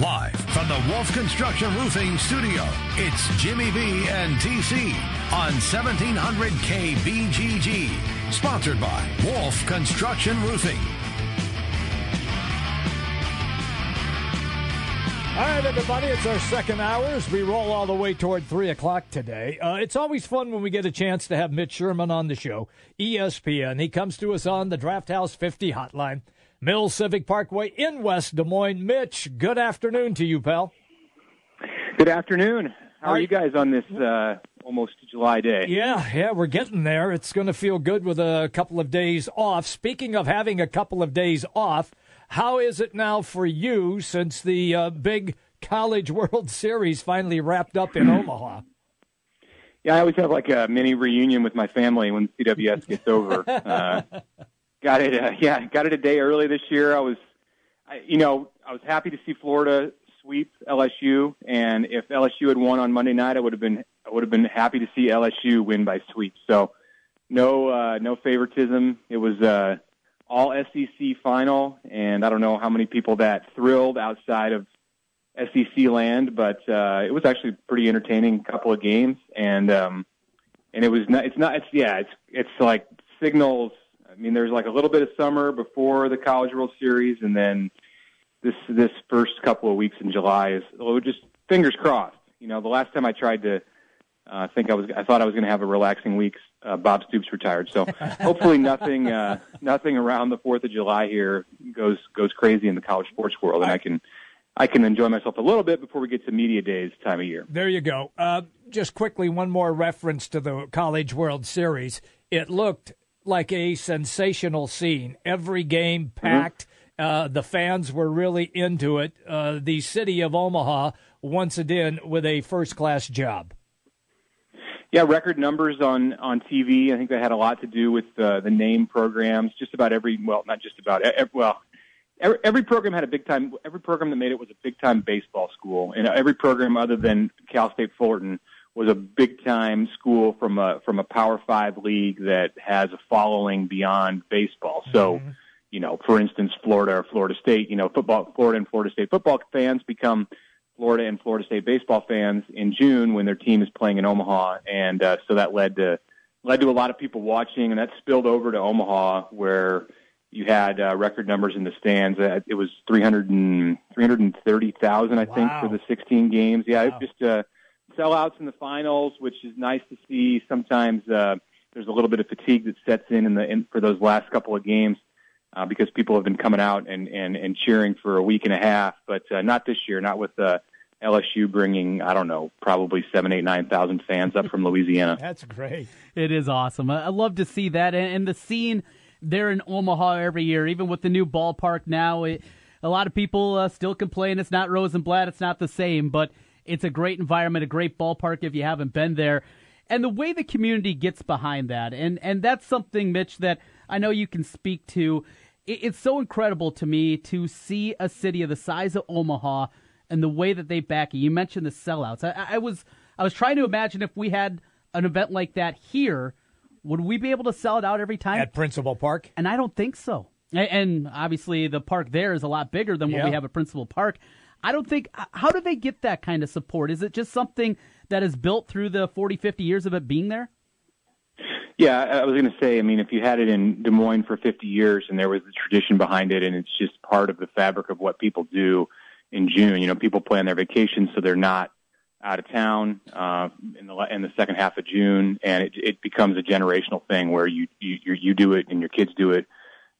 Live from the Wolf Construction Roofing Studio, it's Jimmy B and TC on 1700 KBGG. Sponsored by Wolf Construction Roofing. All right, everybody, it's our second hour as we roll all the way toward 3 o'clock today. Uh, it's always fun when we get a chance to have Mitch Sherman on the show, ESPN. He comes to us on the Draft House 50 hotline. Mill Civic Parkway in West Des Moines. Mitch, good afternoon to you, pal. Good afternoon. How are you guys on this uh, almost July day? Yeah, yeah, we're getting there. It's going to feel good with a couple of days off. Speaking of having a couple of days off, how is it now for you since the uh, big College World Series finally wrapped up in Omaha? Yeah, I always have like a mini reunion with my family when CWS gets over. Uh, Got it. Uh, yeah, got it a day early this year. I was, I, you know, I was happy to see Florida sweep LSU, and if LSU had won on Monday night, I would have been, I would have been happy to see LSU win by sweep. So, no, uh, no favoritism. It was uh, all SEC final, and I don't know how many people that thrilled outside of SEC land, but uh, it was actually pretty entertaining couple of games, and um, and it was not. It's not. It's yeah. It's it's like signals I mean, there's like a little bit of summer before the College World Series, and then this this first couple of weeks in July is well, just fingers crossed. You know, the last time I tried to uh, think I was, I thought I was going to have a relaxing week. Uh, Bob Stoops retired, so hopefully nothing uh, nothing around the Fourth of July here goes goes crazy in the college sports world, and I can I can enjoy myself a little bit before we get to media days time of year. There you go. Uh, just quickly, one more reference to the College World Series. It looked like a sensational scene. Every game mm-hmm. packed. Mm-hmm. Uh, the fans were really into it. Uh, the city of Omaha, once again, with a first class job. Yeah, record numbers on on TV. I think that had a lot to do with uh, the name programs. Just about every, well, not just about, every, well, every, every program had a big time. Every program that made it was a big time baseball school, and every program other than Cal State Fullerton was a big time school from a from a Power Five league that has a following beyond baseball. So, mm-hmm. you know, for instance, Florida or Florida State, you know, football, Florida and Florida State football fans become Florida and Florida State baseball fans in June when their team is playing in Omaha, and uh, so that led to led to a lot of people watching, and that spilled over to Omaha where you had uh, record numbers in the stands. Uh, it was 300 and, 330,000, I wow. think, for the 16 games. Yeah, wow. it just uh, sellouts in the finals, which is nice to see. Sometimes uh, there's a little bit of fatigue that sets in, in the in, for those last couple of games uh, because people have been coming out and, and, and cheering for a week and a half, but uh, not this year. Not with uh, LSU bringing I don't know probably seven, eight, nine thousand fans up from Louisiana. That's great. It is awesome. I love to see that, and, and the scene there in Omaha every year, even with the new ballpark now. It, a lot of people uh, still complain it's not Rosenblatt, it's not the same, but it's a great environment, a great ballpark if you haven't been there. And the way the community gets behind that, and, and that's something, Mitch, that I know you can speak to. it's so incredible to me to see a city of the size of Omaha and the way that they back it. You mentioned the sellouts. I, I was I was trying to imagine if we had an event like that here, would we be able to sell it out every time at Principal Park? And I don't think so. And obviously, the park there is a lot bigger than what yeah. we have at Principal Park. I don't think. How do they get that kind of support? Is it just something that is built through the 40, 50 years of it being there? Yeah, I was going to say, I mean, if you had it in Des Moines for 50 years and there was a tradition behind it and it's just part of the fabric of what people do in June, you know, people plan their vacations so they're not out of town uh, in the in the second half of June, and it, it becomes a generational thing where you, you you do it and your kids do it,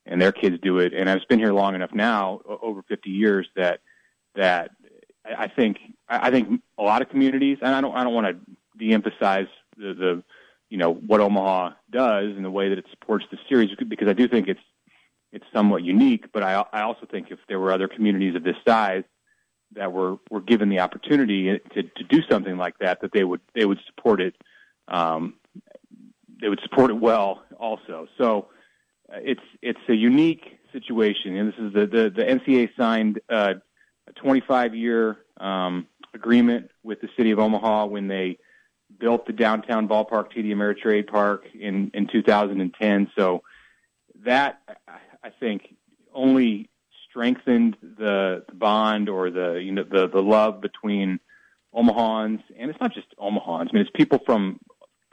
and their kids do it. And I've been here long enough now, over 50 years, that that I think I think a lot of communities, and I don't I don't want to de-emphasize the, the you know what Omaha does and the way that it supports the series because I do think it's it's somewhat unique. But I I also think if there were other communities of this size that were were given the opportunity to to do something like that, that they would they would support it. Um, they would support it well also. So uh, it's it's a unique situation, and this is the the, the NCAA signed uh, a 25 year um, agreement with the city of Omaha when they built the downtown ballpark, TD Ameritrade Park, in in 2010. So that I think only strengthened the, the bond or the you know the the love between Omahans, and it's not just Omahans. I mean, it's people from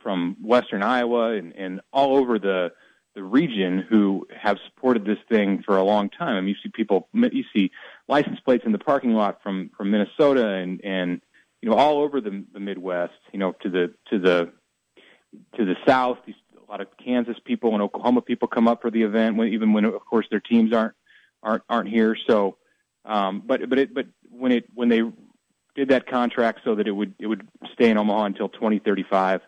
from Western Iowa and, and all over the the region who have supported this thing for a long time. I mean, you see people, you see license plates in the parking lot from from Minnesota and and you know all over the the Midwest. You know, to the to the to the south. A lot of Kansas people and Oklahoma people come up for the event, when, even when of course their teams aren't aren't aren't here. So, um, but but it but when it when they did that contract so that it would it would stay in Omaha until 2035,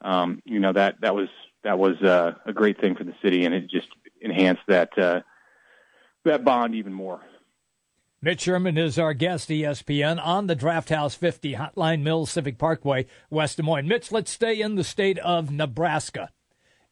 um, you know that that was that was uh, a great thing for the city, and it just enhanced that uh, that bond even more. Mitch Sherman is our guest, ESPN, on the Draft House 50 Hotline Mills Civic Parkway, West Des Moines. Mitch, let's stay in the state of Nebraska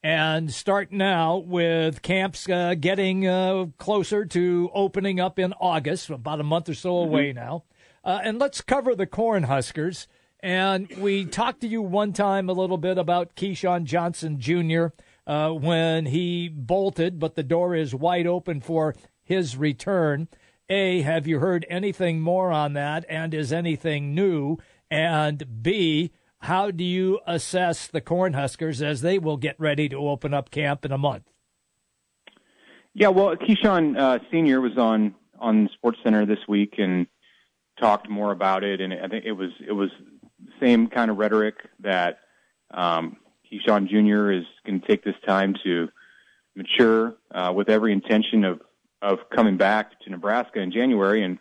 and start now with camps uh, getting uh, closer to opening up in August, about a month or so away mm-hmm. now. Uh, and let's cover the Cornhuskers. And we talked to you one time a little bit about Keyshawn Johnson Jr. Uh, when he bolted, but the door is wide open for his return. A, have you heard anything more on that? And is anything new? And B, how do you assess the Cornhuskers as they will get ready to open up camp in a month? Yeah, well, Keyshawn uh, Senior was on on Sports Center this week and talked more about it, and I think it was it was the same kind of rhetoric that um, Keyshawn Jr. is going to take this time to mature uh, with every intention of of coming back to Nebraska in January, and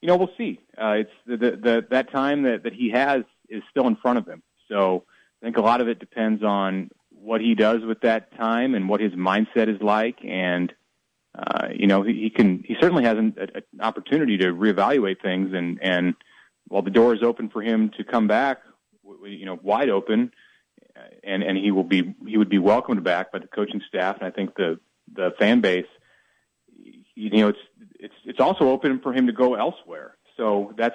you know we'll see. Uh, it's the, the, the that time that that he has is still in front of him. So I think a lot of it depends on what he does with that time and what his mindset is like, and uh, you know he, he can he certainly has an, a, an opportunity to reevaluate things, and and while the door is open for him to come back, you know wide open, and and he will be he would be welcomed back by the coaching staff, and I think the the fan base you know, it's it's it's also open for him to go elsewhere. So that's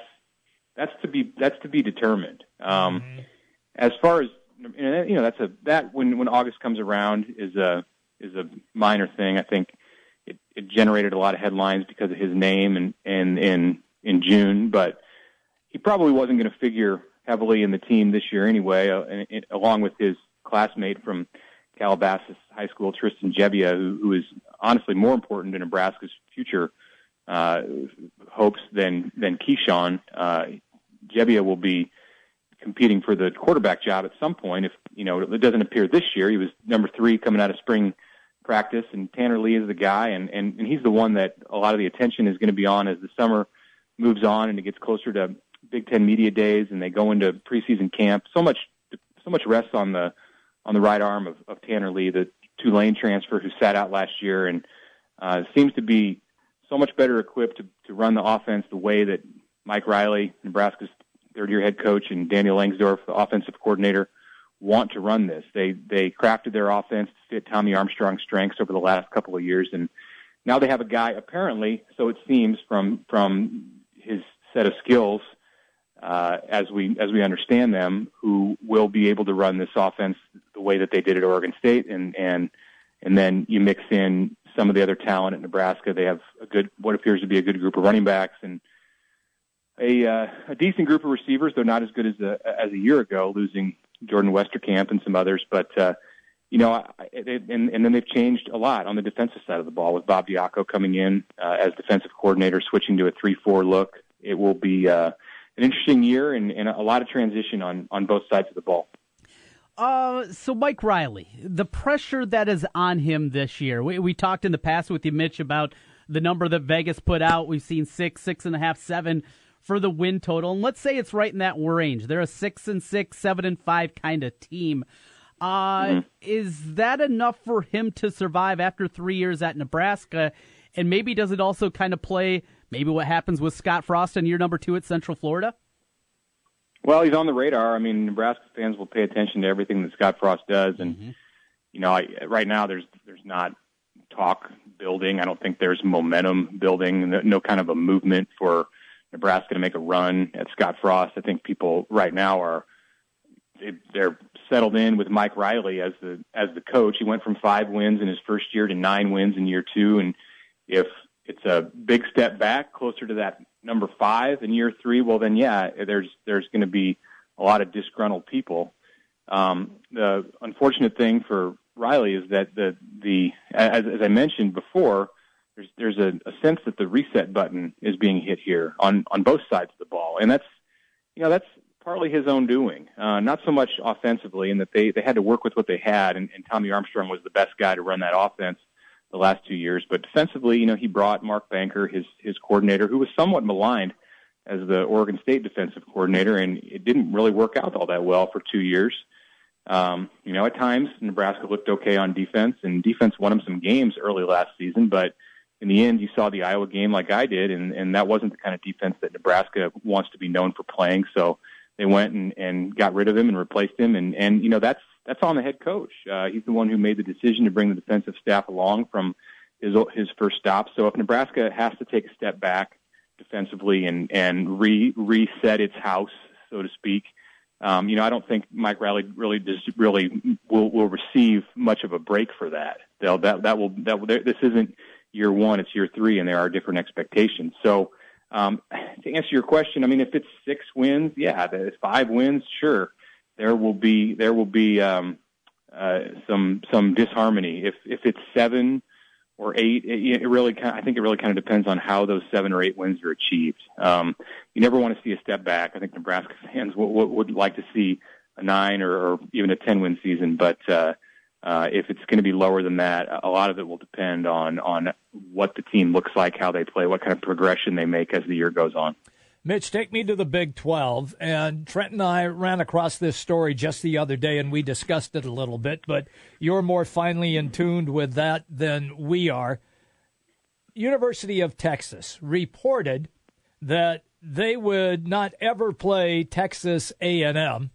that's to be that's to be determined. Um, mm-hmm. As far as you know, that's a that when when August comes around is a is a minor thing. I think it, it generated a lot of headlines because of his name and and in in June, but he probably wasn't going to figure heavily in the team this year anyway, uh, and, and, along with his classmate from Calabasas High School, Tristan Gebbia, who, who is honestly more important to Nebraska's future uh, hopes than than Keyshawn. Uh, Gebbia will be competing for the quarterback job at some point. If you know it doesn't appear this year, he was number three coming out of spring practice, and Tanner Lee is the guy, and and, and he's the one that a lot of the attention is going to be on as the summer moves on and it gets closer to Big Ten media days, and they go into preseason camp. So much so much rests on the on the right arm of, of Tanner Lee, the Tulane transfer who sat out last year and uh, seems to be so much better equipped to, to run the offense the way that Mike Riley, Nebraska's third-year head coach, and Daniel Langsdorf, the offensive coordinator, want to run this. They they crafted their offense to fit Tommy Armstrong's strengths over the last couple of years, and now they have a guy apparently, so it seems from from his set of skills uh, as we as we understand them, who will be able to run this offense the way that they did at Oregon State, and and and then you mix in some of the other talent at Nebraska. They have a good, what appears to be a good group of running backs, and a uh, a decent group of receivers, though not as good as a, as a year ago, losing Jordan Westerkamp and some others. But uh, you know, it, and and then they've changed a lot on the defensive side of the ball with Bob Diaco coming in uh, as defensive coordinator, switching to a three-four look. It will be uh, an interesting year and, and a lot of transition on, on both sides of the ball. Uh, so Mike Riley, the pressure that is on him this year. We we talked in the past with you, Mitch, about the number that Vegas put out. We've seen six, six and a half, seven for the win total, and let's say it's right in that range. They're a six and six, seven and five kind of team. Uh, mm-hmm. is that enough for him to survive after three years at Nebraska? And maybe does it also kind of play maybe what happens with Scott Frost in year number two at Central Florida? Well, he's on the radar. I mean, Nebraska fans will pay attention to everything that Scott Frost does, and mm-hmm. you know, I, right now there's there's not talk building. I don't think there's momentum building. No kind of a movement for Nebraska to make a run at Scott Frost. I think people right now are they're settled in with Mike Riley as the as the coach. He went from five wins in his first year to nine wins in year two, and if it's a big step back, closer to that number five in year three, well then yeah, there's there's going to be a lot of disgruntled people. Um, the unfortunate thing for Riley is that the the as, as I mentioned before, there's there's a, a sense that the reset button is being hit here on on both sides of the ball, and that's you know that's partly his own doing, uh, not so much offensively, in that they they had to work with what they had, and, and Tommy Armstrong was the best guy to run that offense the last two years. But defensively, you know, he brought Mark Banker, his his coordinator, who was somewhat maligned as the Oregon State defensive coordinator, and it didn't really work out all that well for two years. Um, you know, at times Nebraska looked okay on defense, and defense won them some games early last season. But in the end, you saw the Iowa game like I did, and, and that wasn't the kind of defense that Nebraska wants to be known for playing. So they went and, and got rid of him and replaced him, and and you know that's that's on the head coach. Uh, he's the one who made the decision to bring the defensive staff along from his his first stop. So if Nebraska has to take a step back defensively and and re reset its house, so to speak, um, you know, I don't think Mike Riley really just really will will receive much of a break for that. They'll that that will that will, this isn't year one; it's year three, and there are different expectations. So. Um, to answer your question, I mean, if it's six wins, yeah, it's five wins, sure, there will be there will be um, uh, some some disharmony. If if it's seven or eight. It, it really, kind of, I think it really kind of depends on how those seven or eight wins are achieved. Um, you never want to see a step back. I think Nebraska fans would, would, would like to see a nine or, or even a ten win season, but uh, uh, if it's going to be lower than that, a lot of it will depend on on what the team looks like, how they play, what kind of progression they make as the year goes on. Mitch, take me to the Big 12. And Trent and I ran across this story just the other day and we discussed it a little bit, but you're more finely in tuned with that than we are. University of Texas reported that they would not ever play Texas A&M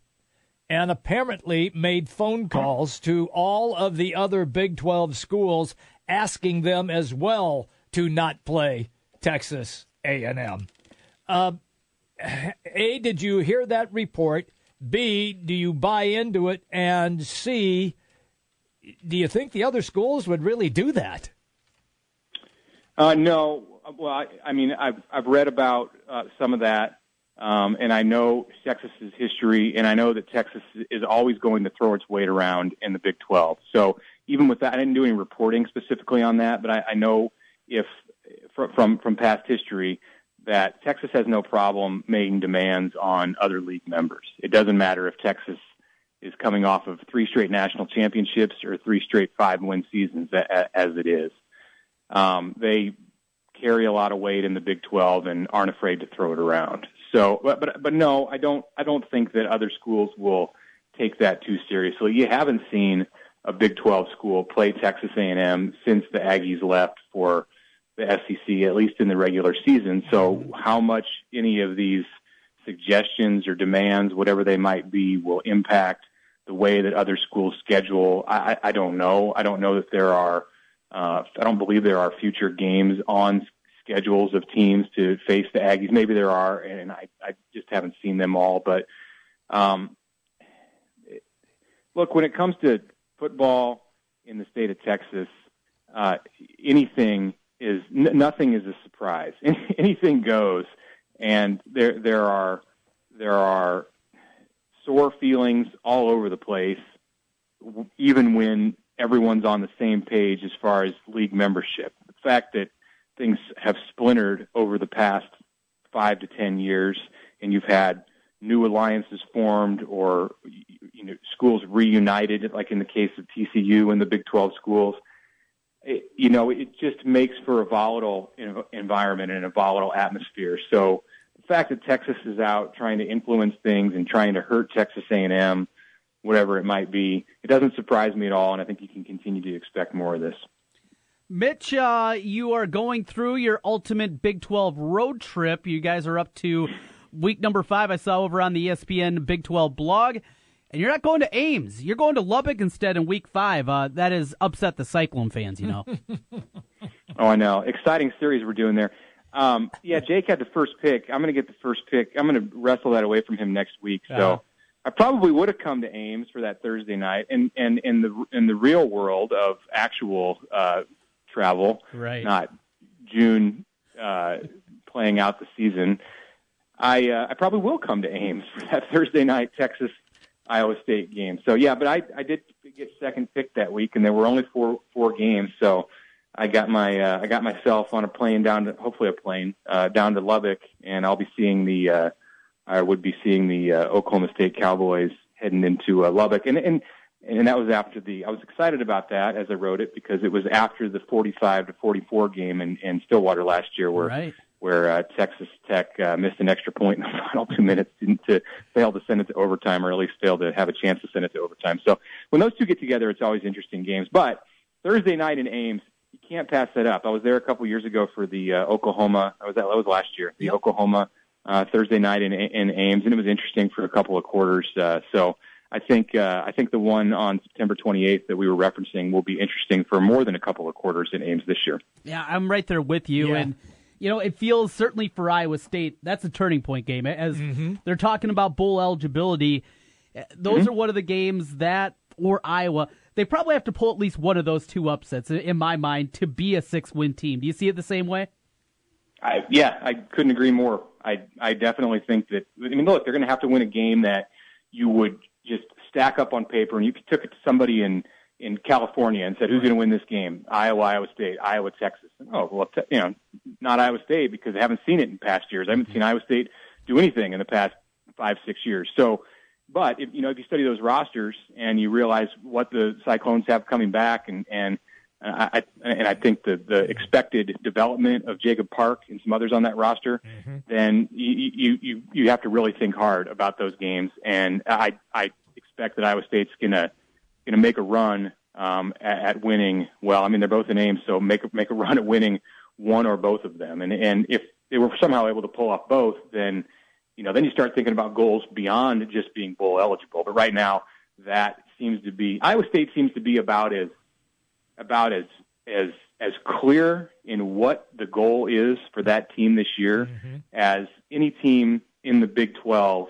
and apparently made phone calls to all of the other Big 12 schools asking them as well to not play Texas A&M. Uh, a, did you hear that report? B, do you buy into it? And C, do you think the other schools would really do that? Uh, no. Well, I, I mean, I've I've read about uh, some of that, um, and I know Texas's history, and I know that Texas is always going to throw its weight around in the Big 12. So even with that, I didn't do any reporting specifically on that, but I, I know if from from past history that Texas has no problem making demands on other league members. It doesn't matter if Texas is coming off of three straight national championships or three straight five win seasons as it is. Um, they carry a lot of weight in the Big 12 and aren't afraid to throw it around. So, but, but, but no, I don't, I don't think that other schools will take that too seriously. You haven't seen a Big 12 school play Texas A&M since the Aggies left for the SEC, at least in the regular season. So how much any of these suggestions or demands, whatever they might be, will impact the way that other schools schedule, I, I don't know. I don't know that there are, uh, I don't believe there are future games on schedules of teams to face the Aggies. Maybe there are, and I, I just haven't seen them all. But um, look, when it comes to football in the state of Texas, uh, anything is n- nothing is a surprise. Anything goes, and there there are there are sore feelings all over the place, even when everyone's on the same page as far as league membership. The fact that things have splintered over the past five to ten years, and you've had new alliances formed or you know schools reunited, like in the case of TCU and the Big 12 schools it, you know, it just makes for a volatile environment and a volatile atmosphere. So the fact that Texas is out trying to influence things and trying to hurt Texas A&M, whatever it might be, it doesn't surprise me at all, and I think you can continue to expect more of this. Mitch, uh, you are going through your ultimate Big 12 road trip. You guys are up to week number five. I saw over on the ESPN Big 12 blog. And you're not going to Ames. You're going to Lubbock instead in week five. Uh, that has upset the Cyclone fans, you know. oh, I know. Exciting series we're doing there. Um, yeah, Jake had the first pick. I'm going to get the first pick. I'm going to wrestle that away from him next week. So uh-huh. I probably would have come to Ames for that Thursday night. And and in the in the real world of actual uh, travel, right. not June uh, playing out the season, I uh, I probably will come to Ames for that Thursday night Texas Iowa State game. So yeah, but I I did get second pick that week, and there were only four four games, so I got my uh, I got myself on a plane down to hopefully a plane uh, down to Lubbock, and I'll be seeing the uh, I would be seeing the uh, Oklahoma State Cowboys heading into uh, Lubbock, and and and that was after the I was excited about that as I wrote it because it was after the 45 to 44 game in, in Stillwater last year where right. Where uh, Texas Tech uh, missed an extra point in the final two minutes to fail to send it to overtime, or at least fail to have a chance to send it to overtime. So when those two get together, it's always interesting games. But Thursday night in Ames, you can't pass that up. I was there a couple years ago for the uh, Oklahoma. I was that, that was last year. The Yep. Oklahoma uh, Thursday night in in Ames, and it was interesting for a couple of quarters. Uh, so. I think uh, I think the one on September 28th that we were referencing will be interesting for more than a couple of quarters in Ames this year. Yeah, I'm right there with you. Yeah. And, you know, it feels certainly for Iowa State, that's a turning point game. As they're talking about bowl eligibility, eh, those are one of the games that, or Iowa, they probably have to pull at least one of those two upsets, in my mind, to be a six win team. Do you see it the same way? I, yeah, I couldn't agree more. I I definitely think that. I mean, look, they're going to have to win a game that you would just stack up on paper, and you took it to somebody in in California and said, "Who's going to win this game? Iowa, Iowa State, Iowa, Texas." Oh, well, te- you know, not Iowa State because I haven't seen it in past years. I haven't seen Iowa State do anything in the past five, six years. So, but if, you know, if you study those rosters and you realize what the Cyclones have coming back, and and I, I and I think the the expected development of Jacob Park and some others on that roster, mm-hmm. then you you you you have to really think hard about those games. And I I expect that Iowa State's gonna gonna make a run um, at, at winning. Well, I mean they're both in Ames, so make make a run at winning one or both of them. And and if they were somehow able to pull off both, then you know then you start thinking about goals beyond just being bowl eligible. But right now, that seems to be Iowa State seems to be about as about as as as clear in what the goal is for that team this year as any team in the Big 12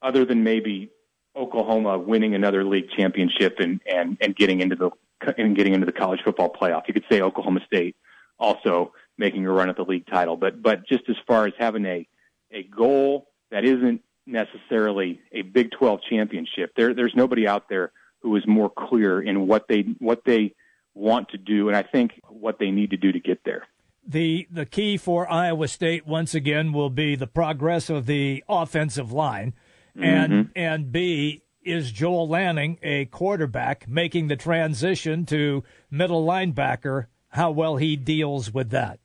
other than maybe Oklahoma winning another league championship and and and getting into the and getting into the college football playoff. You could say Oklahoma State also making a run at the league title, but but just as far as having a a goal that isn't necessarily a Big 12 championship, there there's nobody out there who is more clear in what they what they want to do and I think what they need to do to get there. The the key for Iowa State once again will be the progress of the offensive line, and and B is Joel Lanning a quarterback making the transition to middle linebacker? How well he deals with that.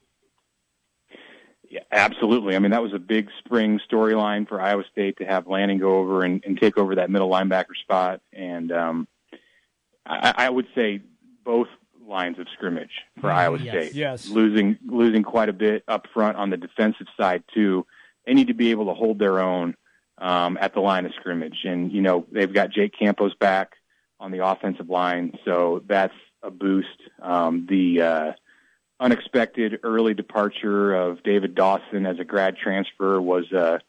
Yeah, absolutely. I mean, that was a big spring storyline for Iowa State to have Lanning go over and, and take over that middle linebacker spot. And um, I, I would say both lines of scrimmage for Iowa yes. State. Yes. losing losing quite a bit up front on the defensive side too. They need to be able to hold their own um, at the line of scrimmage. And you know they've got Jake Campos back on the offensive line, so that's a boost. Um, the uh, unexpected early departure of David Dawson as a grad transfer was, uh,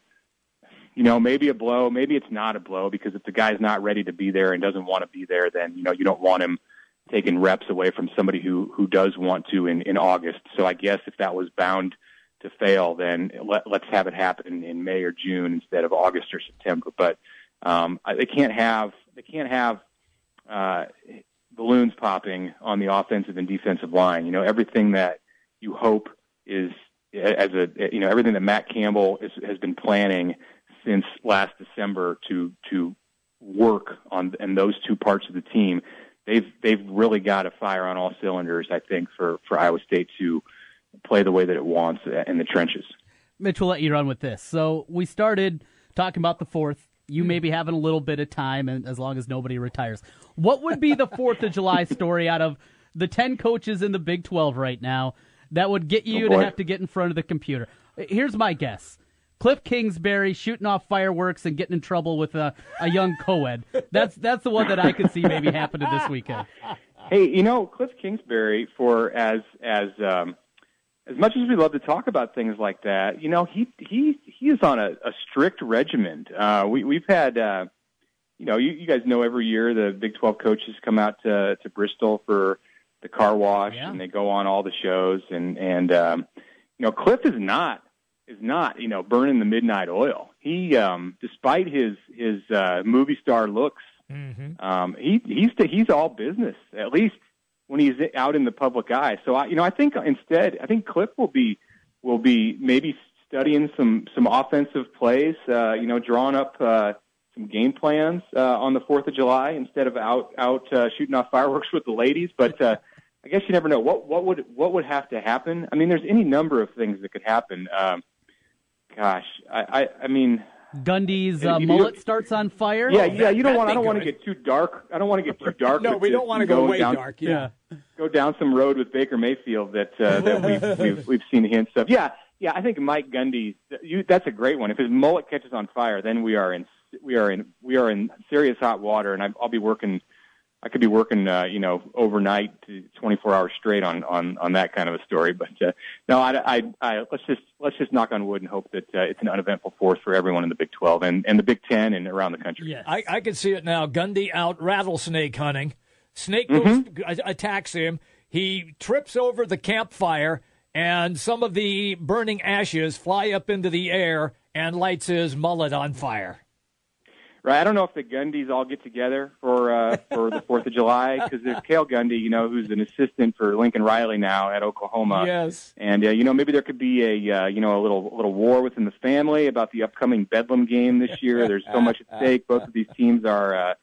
you know, maybe a blow. Maybe it's not a blow because if the guy's not ready to be there and doesn't want to be there, then you know you don't want him taking reps away from somebody who who does want to in in August. So I guess if that was bound to fail, then let, let's have it happen in May or June instead of August or September. But um, they can't have they can't have uh, balloons popping on the offensive and defensive line. You know, everything that you hope is as a you know everything that Matt Campbell is, has been planning since last December to to work on and those two parts of the team. They've they've really got to fire on all cylinders. I think for for Iowa State to play the way that it wants in the trenches. Mitch, we'll let you run with this. So we started talking about the fourth. You may be having a little bit of time, and as long as nobody retires, what would be the Fourth of July story out of the ten coaches in the Big Twelve right now that would get you Oh, to have to get in front of the computer? Here's my guess: Cliff Kingsbury shooting off fireworks and getting in trouble with a, a young co-ed. That's that's the one that I could see maybe happening this weekend. Hey, you know, Cliff Kingsbury, for as as um, as much as we love to talk about things like that, you know, he he he is on a, a strict regimen. Uh, we we've had, uh, you know, you, you guys know every year the Big Twelve coaches come out to to Bristol for the car wash, Yeah. and they go on all the shows, and and um, you know, Cliff is not is not you know burning the midnight oil. He, um, despite his his uh, movie star looks, Mm-hmm. um, he he's he's all business at least when he's out in the public eye. So I, you know, I think instead, I think Cliff will be will be maybe studying some some offensive plays. Uh, you know, drawing up uh, some game plans uh, on the Fourth of July instead of out out uh, shooting off fireworks with the ladies. But uh, I guess you never know what what would what would have to happen. I mean, there's any number of things that could happen. Um, gosh, I I, I mean. Gundy's Uh, mullet starts on fire. Yeah, yeah. You don't want. I don't want to get too dark. I don't want to get too dark. No, we don't want to and go way down, dark. Yeah. Go down some road with Baker Mayfield that uh, that we've, we've we've seen hints of. Yeah, yeah. I think Mike Gundy. You, that's a great one. If his mullet catches on fire, then we are in we are in we are in serious hot water, and I, I'll be working. I could be working, uh, you know, overnight to 24 hours straight on on on that kind of a story. But uh, no, I, I, I let's just let's just knock on wood and hope that uh, it's an uneventful fourth for everyone in the Big 12 and and the Big 10 and around the country. Yes. I, I can see it now. Gundy out rattlesnake hunting. Snake Mm-hmm. a- attacks him. He trips over the campfire, and some of the burning ashes fly up into the air and lights his mullet on fire. Right. I don't know if the Gundys all get together for uh, for the Fourth of July because there's Cale Gundy, you know, who's an assistant for Lincoln Riley now at Oklahoma. yes. And uh, you know, maybe there could be a uh, you know a little little war within the family about the upcoming Bedlam game this year. There's so much at stake. Both of these teams are uh,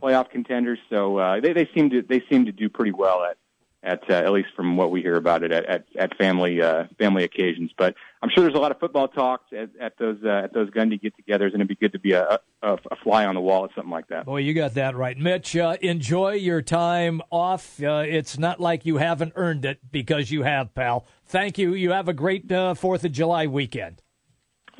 playoff contenders, so uh, they they seem to they seem to do pretty well at at uh, at least from what we hear about it at at, at family uh, family occasions. But I'm sure there's a lot of football talks at, at those uh, at those Gundy get-togethers, and it'd be good to be a, a, a fly on the wall at something like that. Boy, you got that right. Mitch, uh, enjoy your time off. Uh, it's not like you haven't earned it because you have, pal. Thank you. You have a great uh, 4th of July weekend.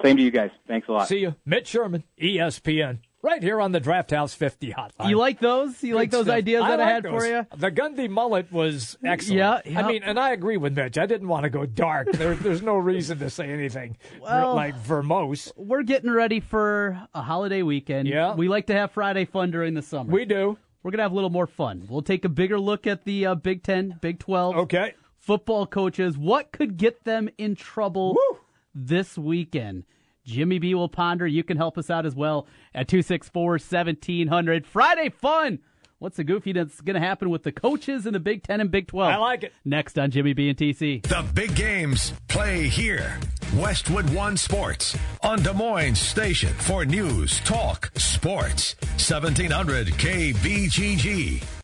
Same to you guys. Thanks a lot. See you. Mitch Sherman, ESPN, right here on the Draft House 50 hotline. You like those? You like those stuff. ideas that I, like had for you? The Gundy mullet was excellent. Yeah, yeah. I mean, and I agree with Mitch. I didn't want to go dark. There, there's no reason to say anything Well- like verbose. We're getting ready for a holiday weekend. Yeah. We like to have Friday fun during the summer. We do. We're going to have a little more fun. We'll take a bigger look at the uh, Big 10, Big 12 Okay. football coaches. What could get them in trouble Woo. this weekend? Jimmy B will ponder. You can help us out as well at 264 1700. Friday fun. What's the goofy that's going to happen with the coaches in the Big 10 and Big 12? I like it. Next on Jimmy B and TC. The big games play here. Westwood One Sports on Des Moines Station for news, talk, sports. 1700 KBGG.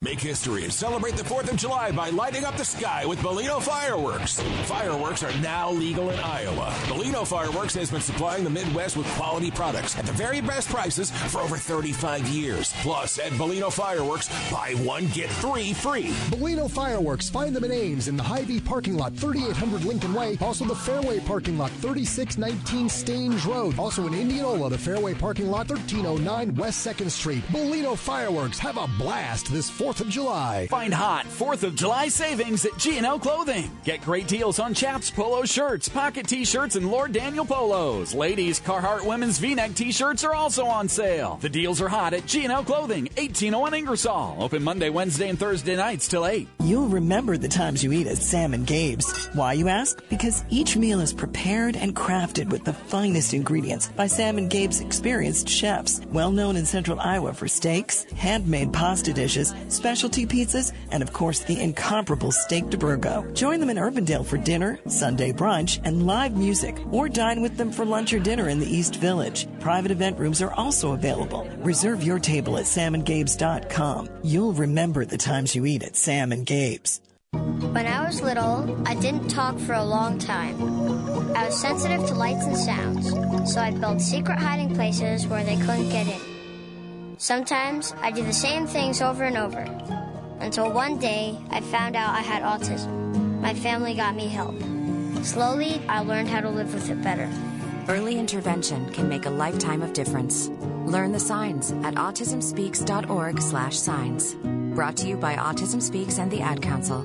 Make history and celebrate the 4th of July by lighting up the sky with Bolino fireworks. Fireworks are now legal in Iowa. Bolino Fireworks has been supplying the Midwest with quality products at the very best prices for over 35 years. Plus, at Bolino Fireworks, buy one, get three free. Bolino Fireworks. Find them in Ames in the Hy-Vee parking lot, 3800 Lincoln Way. Also the Fareway parking lot, 3619 Stange Road. Also in Indianola, the Fareway parking lot, 1309 West 2nd Street. Bolino Fireworks. Have a blast this 4th of July. Find hot 4th of July savings at G&L Clothing. Get great deals on Chaps Polo shirts, pocket t-shirts, and Lord Daniel polos. Ladies, Carhartt women's V-neck t-shirts are also on sale. The deals are hot at G&L Clothing, 1801 Ingersoll. Open Monday, Wednesday, and Thursday nights till 8. You'll remember the times you eat at Sam and Gabe's. Why, you ask? Because each meal is prepared and crafted with the finest ingredients by Sam and Gabe's experienced chefs, well known in central Iowa for steaks, handmade pasta dishes, specialty pizzas, and of course the incomparable steak de Burgo. Join them in Urbandale for dinner, Sunday brunch, and live music, or dine with them for lunch or dinner in the East Village. Private event rooms are also available. Reserve your table at samandgabes.com. You'll remember the times you eat at Sam and Gabe's. When I was little, I didn't talk for a long time. I was sensitive to lights and sounds, so I built secret hiding places where they couldn't get in. Sometimes I do the same things over and over, until one day I found out I had autism. My family got me help. Slowly, I learned how to live with it better. Early intervention can make a lifetime of difference. Learn the signs at autismspeaks.org/signs. Brought to you by Autism Speaks and the Ad Council.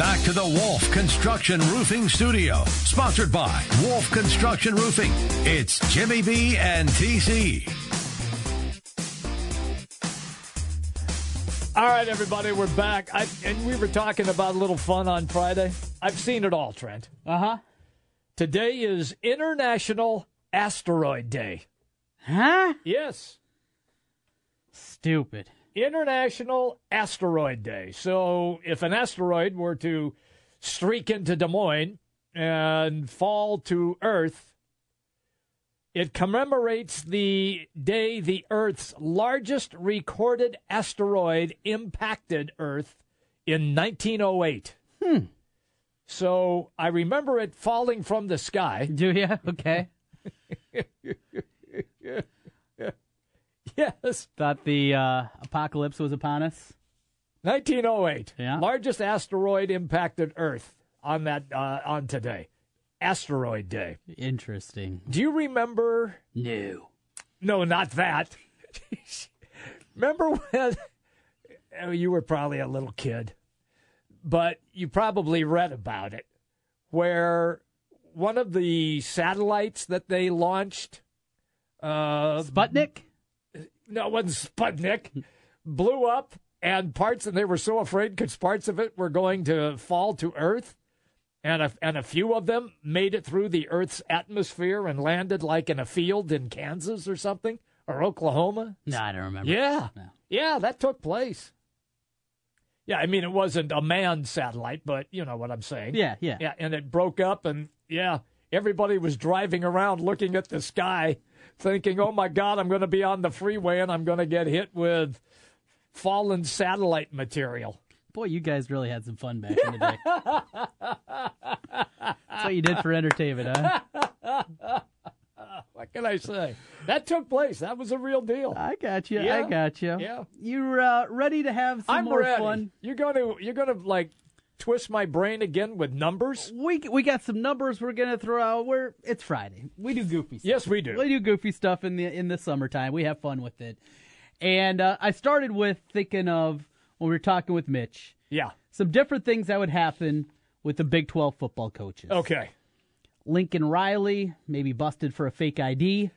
Back to the Wolf Construction Roofing Studio, sponsored by Wolf Construction Roofing. It's Jimmy B and TC. All right, everybody, we're back. I, and we were talking about a little fun on Friday. I've seen it all, Trent. Uh huh. Today is International Asteroid Day. Huh? Yes. Stupid. International Asteroid Day. So if an asteroid were to streak into Des Moines and fall to Earth, it commemorates the day the Earth's largest recorded asteroid impacted Earth in 1908. Hmm. So I remember it falling from the sky. Do you? Okay. yes. Thought the uh, apocalypse was upon us. 1908. Yeah. Largest asteroid impacted Earth on that uh, on today. Asteroid Day. Interesting. Do you remember? No. No, not that. remember when oh, you were probably a little kid, but you probably read about it, where one of the satellites that they launched, uh, Sputnik. No, it wasn't Sputnik. blew up, and parts, and they were so afraid because parts of it were going to fall to Earth, and a, and a few of them made it through the Earth's atmosphere and landed like in a field in Kansas or something or Oklahoma. No, I don't remember. Yeah, No. yeah, that took place. Yeah, I mean it wasn't a manned satellite, but you know what I'm saying. Yeah, yeah. yeah, and it broke up, and yeah, everybody was driving around looking at the sky, thinking, "Oh my God, I'm going to be on the freeway and I'm going to get hit with fallen satellite material." Boy, you guys really had some fun back in the day. That's what you did for entertainment, huh? what can I say? That took place. That was a real deal. I got you. Yeah. I got you. Yeah. You're uh, ready to have some I'm more ready. fun? You're going to you're going to like twist my brain again with numbers. We we got some numbers we're gonna throw out. We're it's Friday. We do goofy stuff. Yes, we do. We do goofy stuff in the in the summertime. We have fun with it. And uh, I started with thinking of when we were talking with Mitch, Yeah. some different things that would happen with the Big Twelve football coaches. Okay. Lincoln Riley, maybe busted for a fake ID.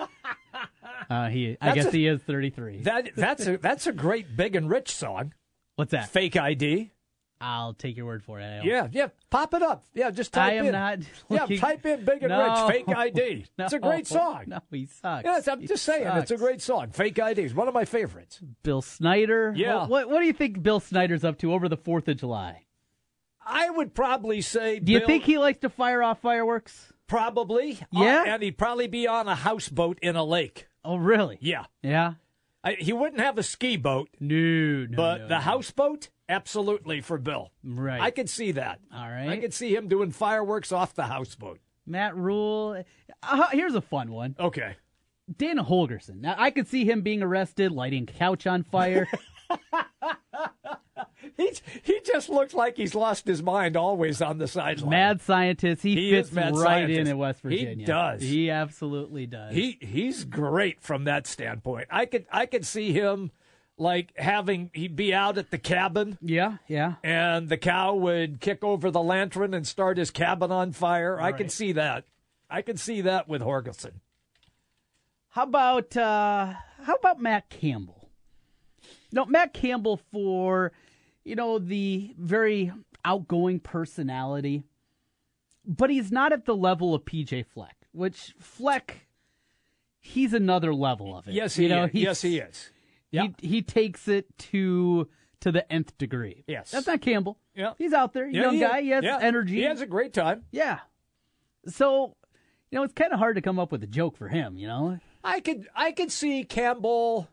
uh, he, I That's guess a- he is 33. That that's a that's a great big and rich song. What's that? Fake ID. I'll take your word for it. Yeah, yeah. Pop it up. Yeah, just type it. I am in. not Yeah, type in big and No. rich fake ID. It's a great song. No, he sucks. Yes, I'm He just saying it's a great song. Fake ID is one of my favorites. Bill Snyder. Yeah. What, what, what do you think Bill Snyder's up to over the 4th of July? I would probably say. Do you Bill- think he likes to fire off fireworks? Probably. Yeah? Uh, and he'd probably be on a houseboat in a lake. Oh, really? Yeah. Yeah. I, he wouldn't have a ski boat. No, no. But no, the no. houseboat, absolutely for Bill. Right. I could see that. All right. I could see him doing fireworks off the houseboat. Matt Rhule. Uh, here's a fun one. Okay. Dana Holgorsen. Now, I could see him being arrested, lighting a couch on fire. He he just looks like he's lost his mind always on the sideline. mad scientist. He, He fits right in scientist. in West Virginia. He does. He absolutely does. He he's great from that standpoint. I could I could see him like having he'd be out at the cabin yeah, yeah. and the cow would kick over the lantern and start his cabin on fire. I could see that. I could see that with Holgorsen. How about uh, how about Matt Campbell? No, Matt Campbell for you know the very outgoing personality, but he's not at the level of PJ Fleck. Which Fleck, he's another level of it. Yes, he you know, is. Yes, he is. Yeah. He he takes it to to the nth degree. Yes. that's not Campbell. Yeah. he's out there, Yeah, young he- guy. He has yeah, energy. He has a great time. yeah. So, you know, it's kind of hard to come up with a joke for him. You know. I could I could see Campbell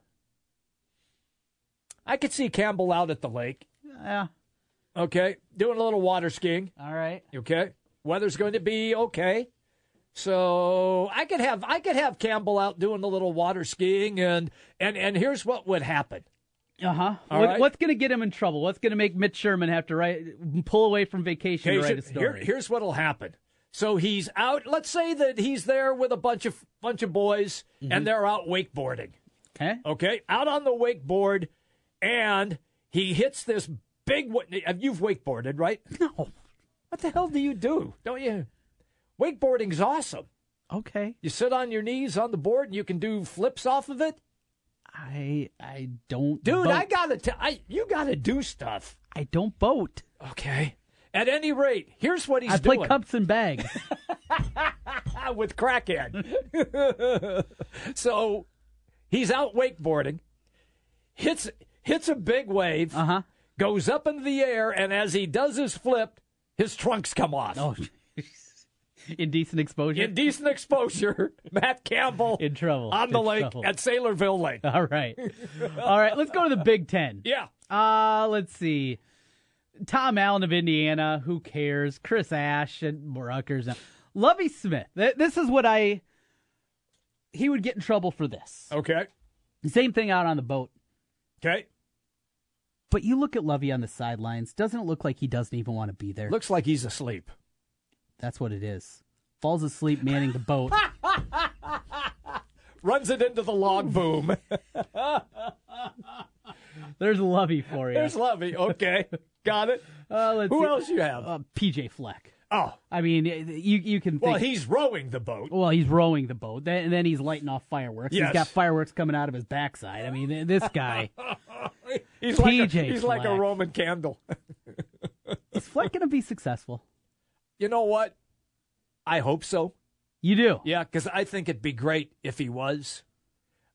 I could see Campbell out at the lake. Yeah. Okay. Doing a little water skiing. All right. Okay. Weather's going to be okay. So I could have I could have Campbell out doing a little water skiing and and and here's what would happen. Uh huh. All What, right. What's going to get him in trouble? What's going to make Mitch Sherman have to write pull away from vacation Okay, to write a story? here- here's what'll happen. So he's out. Let's say that he's there with a bunch of bunch of boys, and they're out wakeboarding. Mm-hmm. Okay. Okay, out on the wakeboard, and he hits this big. You've wakeboarded, right? No. What the hell do you do? Don't you? Wakeboarding's awesome. Okay. You sit on your knees on the board, and you can do flips off of it. I I don't. Dude, boat. I gotta. T- I you gotta do stuff. I don't boat. Okay. At any rate, here's what he's doing. I play cups and bags. with crackhead. so he's out wakeboarding, hits hits a big wave, uh huh. goes up into the air, and as he does his flip, his trunks come off. Oh, indecent exposure. Indecent exposure. Matt Campbell in trouble on the In lake trouble. at Saylorville Lake. All right. All right. Let's go to the Big Ten. Yeah. Uh, let's see. Tom Allen of Indiana. Who cares? Chris Ash and Rutgers. Lovie Smith. This is what I. He would get in trouble for this. Okay. Same thing out on the boat. Okay. But you look at Lovie on the sidelines. Doesn't it look like he doesn't even want to be there? Looks like he's asleep. That's what it is. Falls asleep manning the boat. Runs it into the log boom. There's Lovie for you. There's Lovie. Okay. Got it. Uh, let's Who see. else you have? Uh, PJ Fleck. Oh. I mean, eh, you you can. Think, well, he's rowing the boat. Well, he's rowing the boat. Then, and then he's lighting off fireworks. Yes. He's got fireworks coming out of his backside. I mean, this guy. He's like a, he's like a Roman candle. Is Fleck going to be successful? You know what? I hope so. You do? Yeah, because I think it'd be great if he was.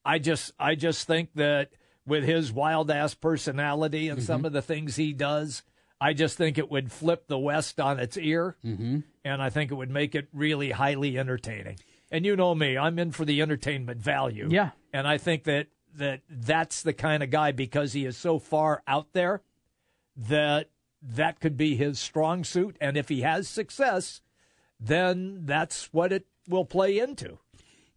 I just, I just think that with his wild ass personality and some mm-hmm. of the things he does, I just think it would flip the West on its ear, mm-hmm. and I think it would make it really highly entertaining. And you know me, I'm in for the entertainment value. Yeah. and I think that that that's the kind of guy because he is so far out there that that could be his strong suit, and if he has success, then that's what it will play into.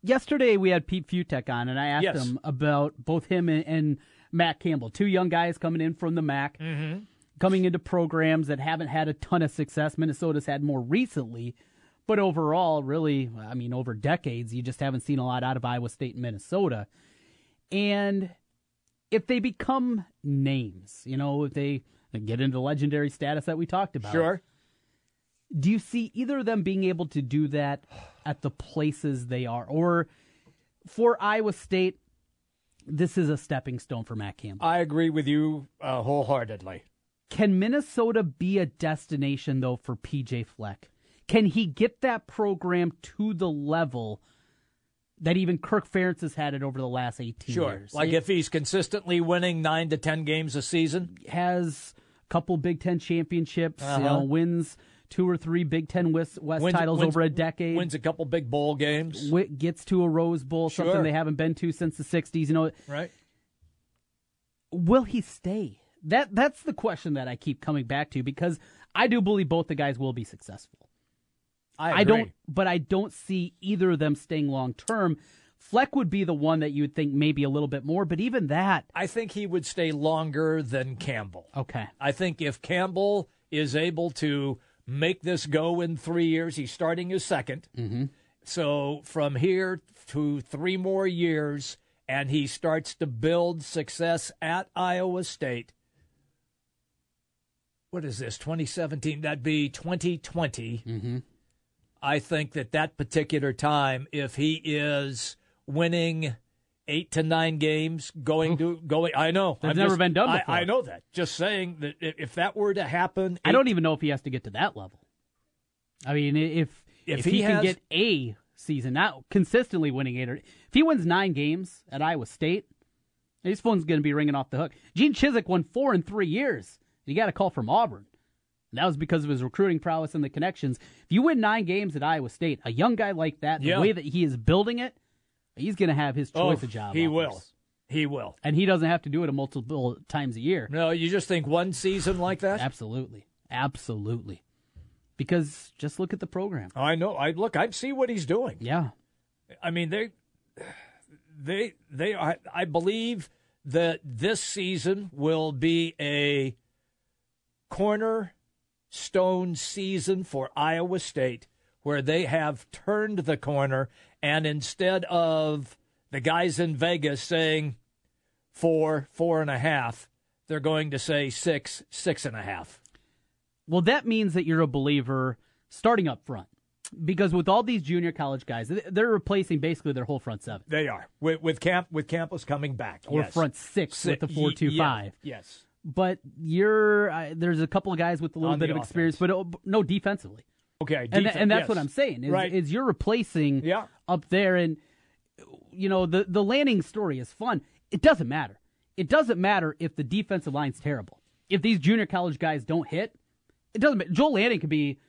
Yesterday we had Pete Fiutak on, and I asked Yes. him about both him and, and Matt Campbell, two young guys coming in from the MAC, Mm-hmm. Coming into programs that haven't had a ton of success. Minnesota's had more recently, but overall, really, I mean, over decades, you just haven't seen a lot out of Iowa State and Minnesota. And if they become names, you know, if they get into legendary status that we talked about, Sure. Do you see either of them being able to do that at the places they are? Or for Iowa State, this is a stepping stone for Matt Campbell. I agree with you uh, wholeheartedly. Can Minnesota be a destination, though, for PJ Fleck? Can he get that program to the level that even Kirk Ferentz has had it over the last 18 Sure. years? Like It if he's consistently winning nine to 10 games a season. has a couple Big Ten championships, Uh-huh. know, wins two or three Big Ten West, West Wins- titles wins- over a decade. Wins a couple big bowl games. wi- gets to a Rose Bowl, something they haven't been to since the '60s. You know, Right. will he stay? That that's the question that I keep coming back to because I do believe both the guys will be successful. I, don't, but I don't see either of them staying long term. Fleck would be the one that you would think maybe a little bit more, but even that, I think he would stay longer than Campbell. okay, I think if Campbell is able to make this go in three years, he's starting his 2nd Mm-hmm. So from here to three more years, and he starts to build success at Iowa State. What is this, 2017? That'd be 2020. Mm-hmm. I think that that particular time, if he is winning eight to nine games, going to going, I know That's never just- been done I- before. I, know that. Just saying that if that were to happen, I don't even know if he has to get to that level. I mean, if If if, he he, can get a season, not consistently winning eight, or if he wins nine games at Iowa State, his phone's going to be ringing off the hook. Gene Chizik won four in three years. He got a call from Auburn. And that was because of his recruiting prowess and the connections. If you win nine games at Iowa State, a young guy like that, the Yeah. way that he is building it, he's going to have his Oh, choice of job. he offers. will. He will. and he doesn't have to do it a multiple times a year. No, you just think one season like that? Absolutely. Absolutely. Because just look at the program. I know. I look. I see what he's doing. Yeah. I mean, they, they, they are. I believe that this season will be a cornerstone season for Iowa State, where they have turned the corner, and instead of the guys in Vegas saying four, four and a half, they're going to say six, six and a half. Well, that means that you're a believer starting up front. Because with all these junior college guys, they're replacing basically their whole front seven. They are with with camp with campus coming back Or yes. front six Si- with the four two y- yeah, five. Yes. But you're uh, there's a couple of guys with a little On bit of experience, but uh, no defensively. Okay, and, defen- and that's yes. what I'm saying. Is, Right. is you're replacing Yeah. up there, and you know the the Lanning story is fun. It doesn't matter. It doesn't matter if the defensive line's terrible. If these junior college guys don't hit, it doesn't matter. Joel Lanning could be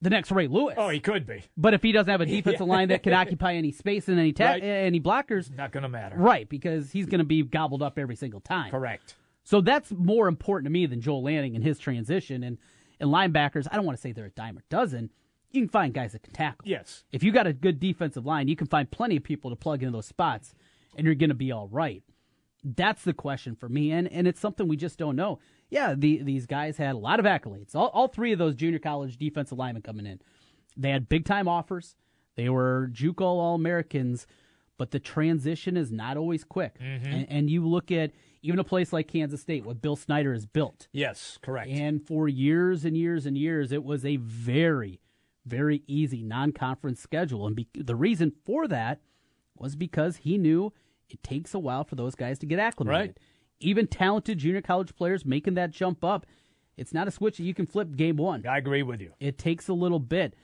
the next Ray Lewis. Oh, he could be. But if he doesn't have a defensive Yeah. line that can occupy any space and any ta- Right. any blockers, Not going to matter. right? Because he's going to be gobbled up every single time. Correct. So that's more important to me than Joel Lanning and his transition. And and linebackers, I don't want to say they're a dime a dozen. You can find guys that can tackle. Yes. If you got a good defensive line, you can find plenty of people to plug into those spots, and you're going to be all right. That's the question for me, and and it's something we just don't know. Yeah, the, these guys had a lot of accolades. All, all three of those junior college defensive linemen coming in, they had big time offers. They were JUCO All Americans, but the transition is not always quick. Mm-hmm. And, and you look at even a place like Kansas State, what Bill Snyder has built. Yes, correct. And for years and years and years, it was a very, very easy non conference schedule. And be- the reason for that was because he knew it takes a while for those guys to get acclimated. Right. Even talented junior college players making that jump up, it's not a switch that you can flip game one. I agree with you. It takes a little bit.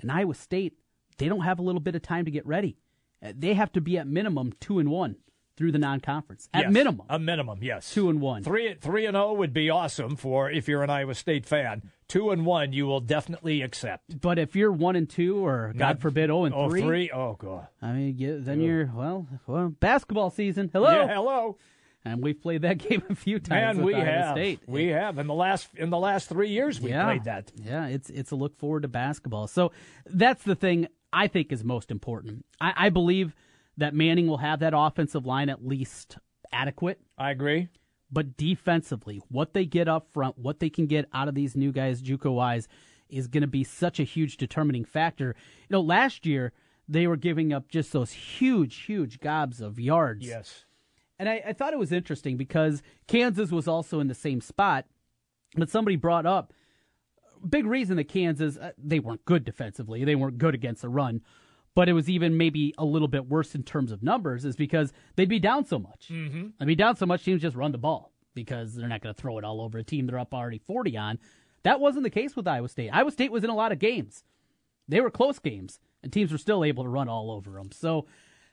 And Iowa State, they don't have a little bit of time to get ready. Uh, They have to be at minimum two and one through the non conference. At Yes. minimum. A minimum, yes. Two and one. Three three and zero would be awesome for if you're an Iowa State fan. Two and one, you will definitely accept. But if you're one and two, or God Not- forbid, oh and oh, three, three? Oh, God. I mean, yeah, then you're well, well, basketball season. Hello, Yeah, hello. and we've played that game a few times. Man, we Iowa have. State. We have in the last in the last three years we yeah, played that. Yeah, it's it's a look forward to basketball. So that's the thing I think is most important. I, I believe that Manning will have that offensive line at least adequate. I agree. But defensively, what they get up front, what they can get out of these new guys, JUCO wise, is going to be such a huge determining factor. You know, last year they were giving up just those huge, huge gobs of yards. Yes. And I, I thought it was interesting because Kansas was also in the same spot, but somebody brought up big reason that Kansas uh, they weren't good defensively. They weren't good against the run, but it was even maybe a little bit worse in terms of numbers is because they'd be down so much. Mm-hmm. They'd be down so much teams just run the ball because they're not going to throw it all over a team they're up already 40 on. That wasn't the case with Iowa State. Iowa State was in a lot of games. They were close games and teams were still able to run all over them. So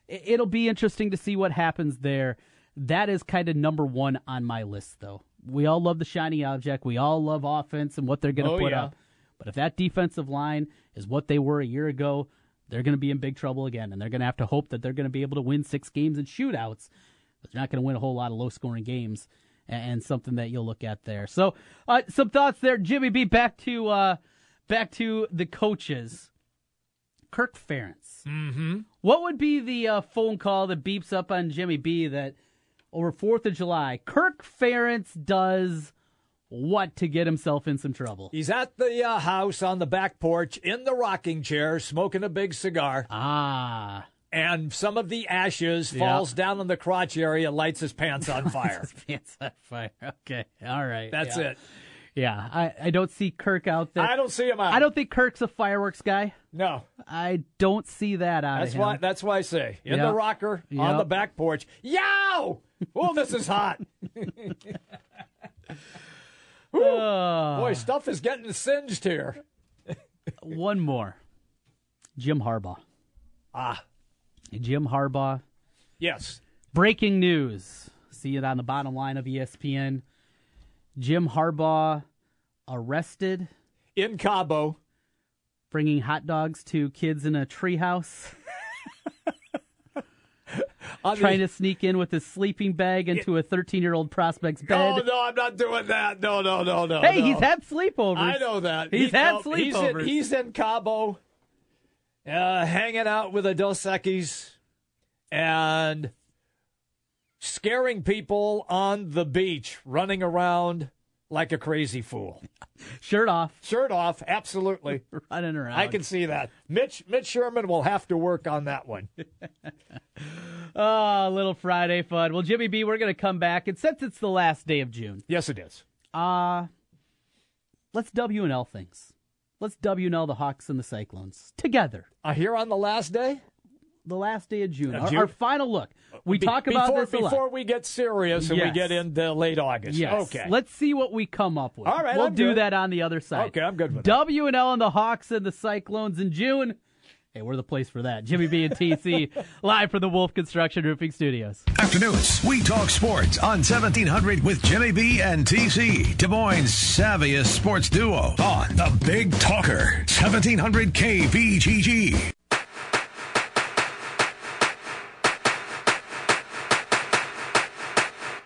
it- it'll be interesting to see what happens there. That is kind of number 1 on my list though. We all love the shiny object. We all love offense and what they're going to Oh, put yeah. up. But if that defensive line is what they were a year ago, they're going to be in big trouble again, and they're going to have to hope that they're going to be able to win six games in shootouts. But they're not going to win a whole lot of low-scoring games, and, and something that you'll look at there. So, uh, some thoughts there, Jimmy B. Back to uh, back to the coaches. Kirk Ferentz. Mm-hmm. What would be the uh, phone call that beeps up on Jimmy B that over Fourth of July, Kirk Ferentz does what to get himself in some trouble? He's at the uh, house on the back porch in the rocking chair, smoking a big cigar. Ah. And some of the ashes Yeah. falls down in the crotch area, lights his pants on fire. His pants on fire. Okay. All right. That's Yeah. it. Yeah. I, I don't see Kirk out there. I don't see him out. I don't think Kirk's a fireworks guy. No. I don't see that out That's of him. why. That's why I say in Yeah. the rocker on the back porch. Yow! Oh, this is hot. Boy, stuff is getting singed here. One more. Jim Harbaugh. Ah. Jim Harbaugh. Yes. Breaking news. See it on the bottom line of ESPN. Jim Harbaugh arrested in Cabo, bringing hot dogs to kids in a treehouse. On Trying to sneak in with his sleeping bag into a 13 year old prospect's bed. No, no, I'm not doing that. No, no, no, no. hey, no. he's had sleepovers. I know that. He's He- had no, he's in- sleepovers. He's in, Cabo, uh, hanging out with the Dos Equis and scaring people on the beach, running around like a crazy fool. Shirt off. Shirt off, absolutely. Running around. I can see that. Mitch Mitch Sherman will have to work on that one. Oh, little Friday fun. Well, Jimmy B, we're going to come back. And since it's the last day of June, yes, it is. Uh, let's W and L things. Let's W and L the Hawks and the Cyclones together. Uh, here on the last day? The last day of June. Uh, Our, June? our final look. We Be- talk about before, this before we get serious and we get into late August. Yes. Okay. Let's see what we come up with. All right, We'll I'm do good. that on the other side. Okay, I'm good with that. WNL and the Hawks and the Cyclones in June. Hey, we're the place for that. Jimmy B and TC live from the Wolf Construction Roofing Studios. Afternoons, we talk sports on 1700 with Jimmy B and TC, Des Moines' savviest sports duo on the Big Talker, 1700 KBGG.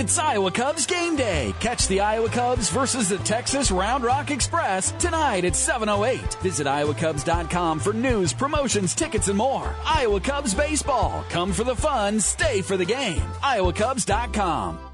It's Iowa Cubs game day. Catch the Iowa Cubs versus the Texas Round Rock Express tonight at 7:08. Visit iowacubs.com for news, promotions, tickets, and more. Iowa Cubs baseball. Come for the fun, stay for the game. iowacubs.com.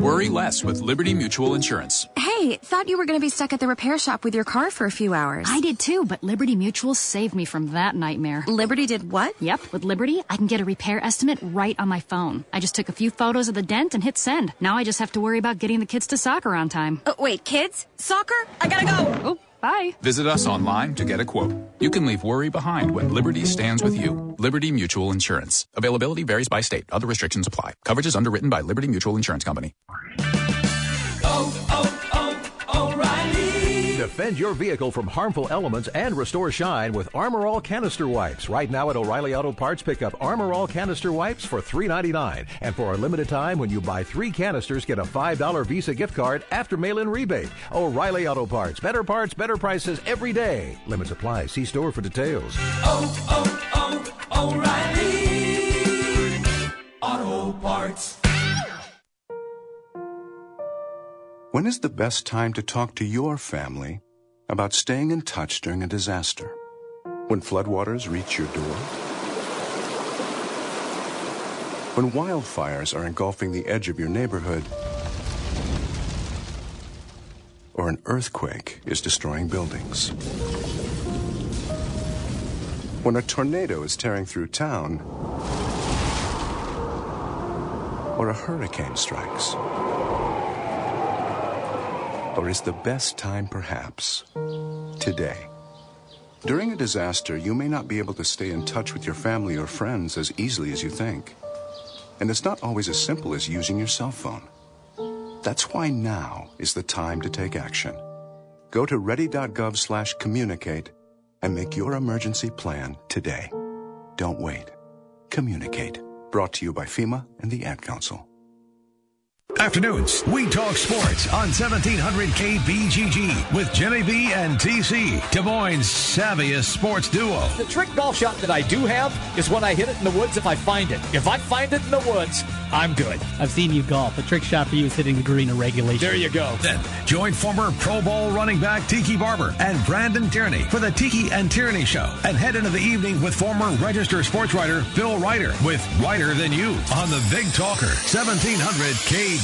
Worry less with Liberty Mutual Insurance. Hey, thought you were going to be stuck at the repair shop with your car for a few hours. I did too, but Liberty Mutual saved me from that nightmare. Liberty did what? Yep, with Liberty, I can get a repair estimate right on my phone. I just took a few photos of the dent and hit send. Now I just have to worry about getting the kids to soccer on time. Oh, wait, kids? Soccer? I gotta go. Oh, bye. Visit us online to get a quote. You can leave worry behind when Liberty stands with you. Liberty Mutual Insurance. Availability varies by state. Other restrictions apply. Coverage is underwritten by Liberty Mutual Insurance Company. Defend your vehicle from harmful elements and restore shine with Armor All canister wipes. Right now at O'Reilly Auto Parts, pick up Armor All canister wipes for $3.99. And for a limited time, when you buy three canisters, get a $5 Visa gift card after mail-in rebate. O'Reilly Auto Parts. Better parts, better prices every day. Limits apply. See store for details. Oh, oh, oh, O'Reilly Auto Parts. When is the best time to talk to your family about staying in touch during a disaster? When floodwaters reach your door? When wildfires are engulfing the edge of your neighborhood? Or an earthquake is destroying buildings? When a tornado is tearing through town? Or a hurricane strikes? Or is the best time perhaps today? During a disaster, you may not be able to stay in touch with your family or friends as easily as you think. And it's not always as simple as using your cell phone. That's why now is the time to take action. Go to ready.gov slash communicate and make your emergency plan today. Don't wait. Communicate. Brought to you by FEMA and the Ad Council. Afternoons, we talk sports on 1700 KBGG with Jimmy B and TC, Des Moines' savviest sports duo. The trick golf shot that I do have is when I hit it in the woods if I find it. If I find it in the woods, I'm good. I've seen you golf. The trick shot for you is hitting the green in regulation. There you go. Then join former Pro Bowl running back Tiki Barber and Brandon Tierney for the Tiki and Tierney Show and head into the evening with former Register sports writer Bill Ryder with Ryder Than You on the Big Talker 1700 KBGG.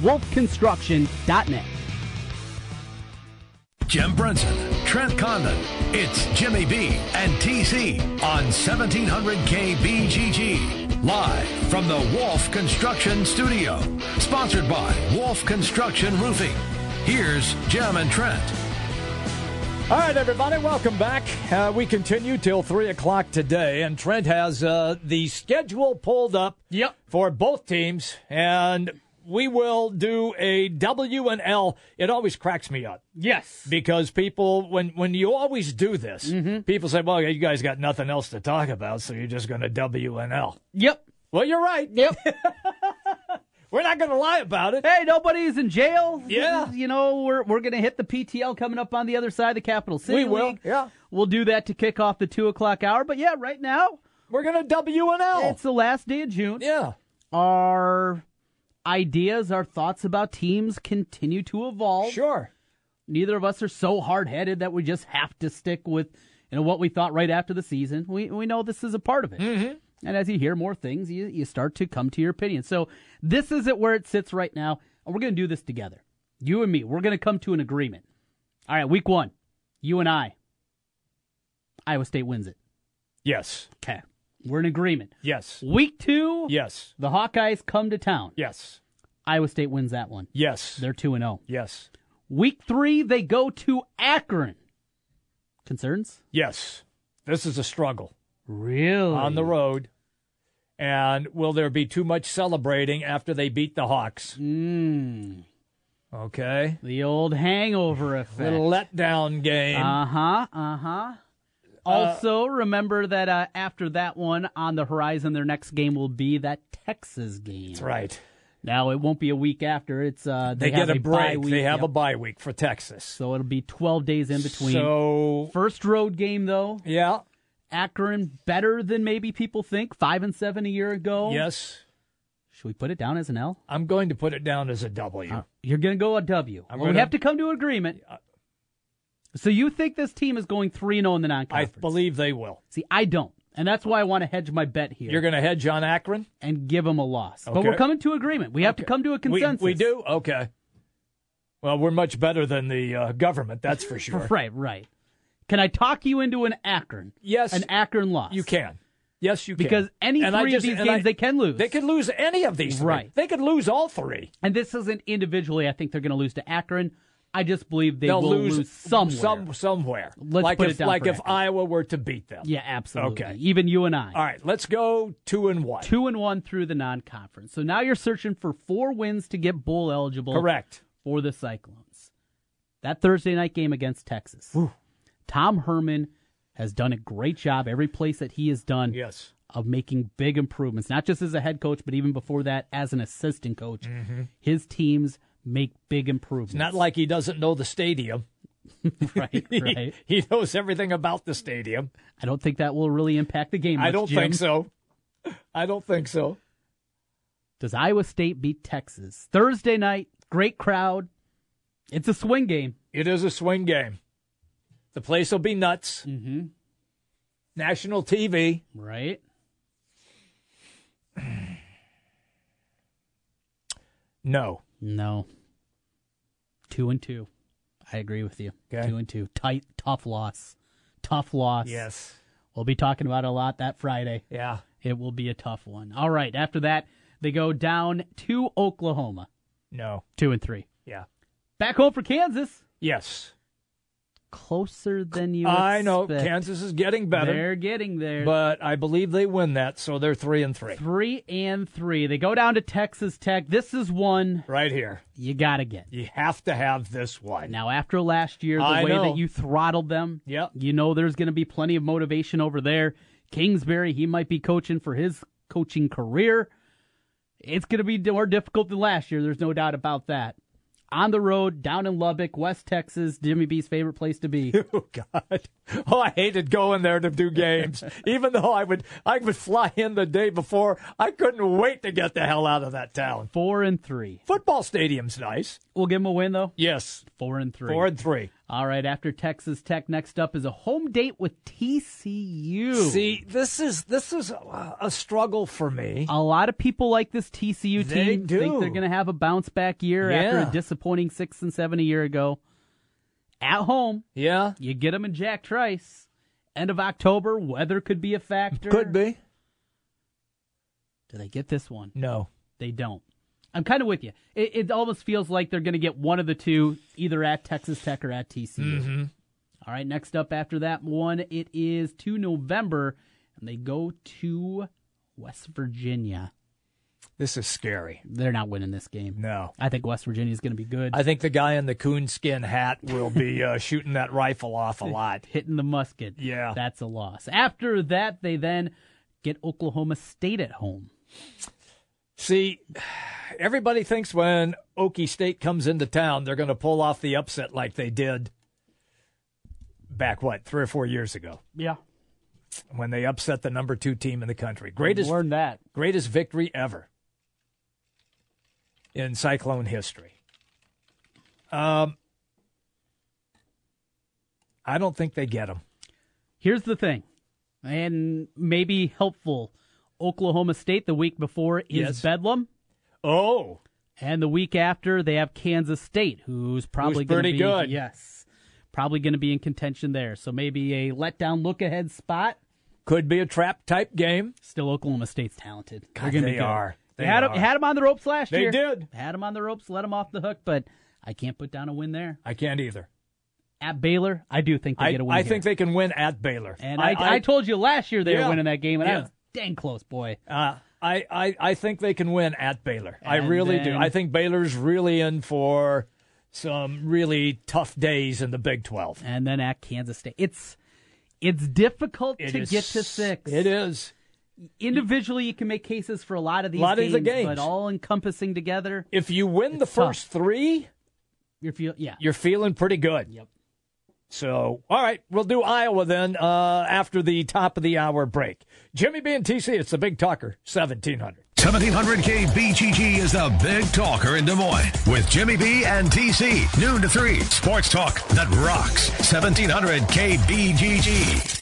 wolfconstruction.net. Jim Brunson, Trent Condon. It's Jimmy B and TC on 1700 KBGG. Live from the Wolf Construction Studio. Sponsored by Wolf Construction Roofing. Here's Jim and Trent. All right, everybody, welcome back. Uh, we continue till 3 o'clock today, and Trent has uh, the schedule pulled up yep. for both teams, and we will do a W and L. It always cracks me up. Yes. Because people, when, when you always do this, Mm-hmm. people say, well, you guys got nothing else to talk about, so you're just going to W and L. Yep. Well, you're right. Yep. We're not going to lie about it. Hey, nobody's in jail. Yeah. Is, you know, we're we're going to hit the PTL coming up on the other side of the Capital City We will, League. yeah. We'll do that to kick off the 2 o'clock hour. But yeah, right now, we're going to W and L. It's the last day of June. Yeah. Our ideas, our thoughts about teams continue to evolve. Sure. Neither of us are so hard headed that we just have to stick with you know what we thought right after the season. We we know this is a part of it. Mm-hmm. And as you hear more things, you, you start to come to your opinion. So this is it where it sits right now, and we're going to do this together. You and me, we're going to come to an agreement. All right, week one, you and I. Iowa State wins it. Yes. Okay, we're in agreement. Yes. Week two, Yes. the Hawkeyes come to town. Yes. Iowa State wins that one. Yes. They're two and zero. Yes. Week three, they go to Akron. Concerns? Yes. This is a struggle. Really? On the road. And will there be too much celebrating after they beat the Hawks? Mm. Okay. The old hangover effect. Little letdown game. Uh huh. Uh huh. Also, remember that uh, after that one on the horizon, their next game will be that Texas game. That's right. Now it won't be a week after. It's uh, They, they, get a bye break. week. They have Yep. a bye week for Texas. So it'll be twelve days in between. So First road game though. Yeah. Akron better than maybe people think. Five and seven a year ago. Yes. Should we put it down as an L? I'm going to put it down as a W. You're going to go a W. Well, we gonna- have to come to an agreement. So you think this team is going 3 0 in the non conference? I believe they will. See, I don't. And that's why I want to hedge my bet here. You're going to hedge on Akron? and give them a loss. But we're coming to agreement. We have to come to a consensus. we do? Okay. Well, we're much better than the uh, government, that's for sure. Right, right. Can I talk you into an Akron? Yes. An Akron loss. You can. Yes, you can. because any And three just- of these games I- they can lose. They could lose any of these three. Right. They could lose all three. And this isn't individually. I think they're going to lose to Akron. I just believe they They'll will lose, somewhere. Some, somewhere. Let's like put if, it down like if Iowa were to beat them. Yeah, absolutely. Okay. Even you and I. All right, let's go two and one. Two and one through the non-conference. So now you're searching for four wins to get bowl eligible. Correct. For the Cyclones. That Thursday night game against Texas. Tom Herman has done a great job every place that he has done. Yes. Of making big improvements, not just as a head coach, but even before that as an assistant coach. Mm-hmm. His teams make big improvements. It's not like he doesn't know the stadium. right, right. he knows everything about the stadium. I don't think that will really impact the game. I don't Jim. think so. I don't think so. Does Iowa State beat Texas Thursday night? Great crowd. It's a swing game. It is a swing game. The place will be nuts. Mm-hmm. National TV. Right. No. No. Two and two. I agree with you. Okay. Two and two. Tight, tough loss. Tough loss. Yes. We'll be talking about it a lot that Friday. Yeah. It will be a tough one. All right. After that, they go down to Oklahoma. No. Two and three. Yeah. Back home for Kansas. Yes. Closer than you I know. Kansas is getting better. They're getting there. But I believe they win that, so they're three and three. Three and three. They go down to Texas Tech. This is one Right here. you got to get. You have to have this one. Now, after last year, the I way know. that you throttled them, Yep. you know there's going to be plenty of motivation over there. Kingsbury, he might be coaching for his coaching career. It's going to be more difficult than last year. There's no doubt about that. On the road, down in Lubbock, West Texas, Jimmy B's favorite place to be. Oh God! Oh, I hated going there to do games. Even though I would, I would fly in the day before. I couldn't wait to get the hell out of that town. Four and three. Football stadium's nice. We'll give him a win, though. Yes, Four and three. four and three. All right, after Texas Tech, next up is a home date with TCU. See, this is this is a, a struggle for me. A lot of people like this TCU They team. do. Think they're going to have a bounce back year after a disappointing six and seven a year ago. At home, Yeah, you get them in Jack Trice. End of October, weather could be a factor. could be. Do they get this one? No, They don't. I'm kind of with you. It, it almost feels like they're going to get one of the two, either at Texas Tech or at TCU. Mm-hmm. All right, next up after that one, it is to November, and they go to West Virginia. This is scary. They're not winning this game. No, I think West Virginia is going to be good. I think the guy in the coonskin hat will be uh, shooting that rifle off a lot. Hitting the musket. Yeah. That's a loss. After that, they then get Oklahoma State at home. See, everybody thinks when Okie State comes into town, they're going to pull off the upset like they did back, what, three or four years ago Yeah. when they upset the number two team in the country. Greatest, Learn that. greatest victory ever in Cyclone history. Um, I don't think they get them. Here's the thing, and maybe helpful. Oklahoma State the week before is Yes. Bedlam, Oh, and the week after they have Kansas State, who's probably gonna pretty be, good. Yes, probably going to be in contention there. So maybe a letdown look ahead spot. could be a trap type game. Still, Oklahoma State's talented. God, going to good. are. They, They had are. them had them on the ropes last They year. They did. Had them on the ropes, let them off the hook, but I can't put down a win there. I can't either. At Baylor, I do think they I, get a win. I here. think they can win at Baylor. And I, I, told you last year they Yeah. were winning that game, and I was dang close, boy. Uh, I, I, I think they can win at Baylor. I And really do. I think Baylor's really in for some really tough days in the Big 12. And then at Kansas State, it's it's difficult It to is- get to six. It is. Individually, you can make cases for a lot of these Lot of games, the games. but all encompassing together, If you win the It's tough. first three, you're feel yeah. you're feeling pretty good. Yep. So, all right, we'll do Iowa then uh, after the top of the hour break. Jimmy B and TC, it's the Big Talker, 1700. 1700K BGG is the big talker in Des Moines with Jimmy B and TC. Noon to 3. Sports talk that rocks. 1700K BGG.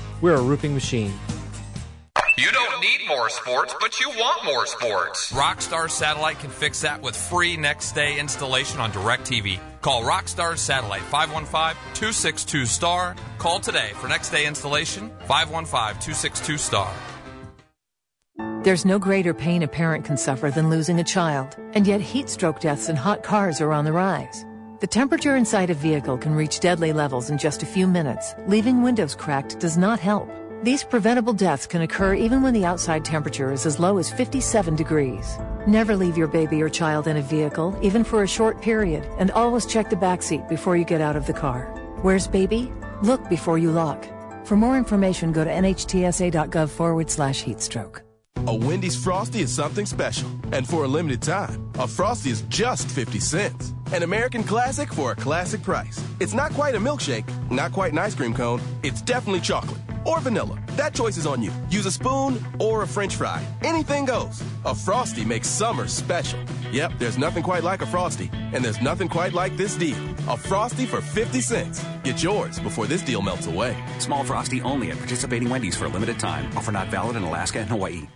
We're a roofing machine. You don't need more sports, but you want more sports. Rockstar Satellite can fix that with free next day installation on DirecTV. Call Rockstar Satellite 515 262 STAR. Call today for next day installation 515 262 STAR. There's no greater pain a parent can suffer than losing a child, and yet heat stroke deaths in hot cars are on the rise. The temperature inside a vehicle can reach deadly levels in just a few minutes. Leaving windows cracked does not help. These preventable deaths can occur even when the outside temperature is as low as 57 degrees. Never leave your baby or child in a vehicle, even for a short period, and always check the back seat before you get out of the car. Where's baby? Look before you lock. For more information, go to nhtsa.gov forward slash heatstroke. A Wendy's Frosty is something special. And for a limited time, a Frosty is just 50 cents. An American classic for a classic price. It's not quite a milkshake, not quite an ice cream cone. It's definitely chocolate or vanilla. That choice is on you. Use a spoon or a french fry. Anything goes. A Frosty makes summer special. Yep, there's nothing quite like a Frosty. And there's nothing quite like this deal. A Frosty for 50 cents. Get yours before this deal melts away. Small Frosty only at participating Wendy's for a limited time. Offer not valid in Alaska and Hawaii.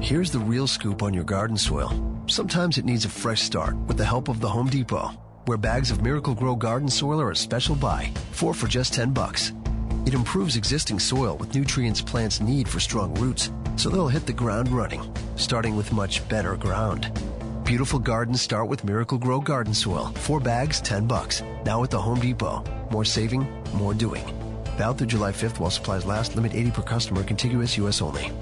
Here's the real scoop on your garden soil. Sometimes it needs a fresh start with the help of the Home Depot, where bags of Miracle-Gro garden soil are a special buy, four for just 10 bucks. It improves existing soil with nutrients plants need for strong roots, so they'll hit the ground running, starting with much better ground. Beautiful gardens start with Miracle-Gro garden soil. Four bags, 10 bucks. Now at the Home Depot. More saving, more doing. Valid through July 5th while supplies last. Limit 80 per customer. Contiguous U.S. only.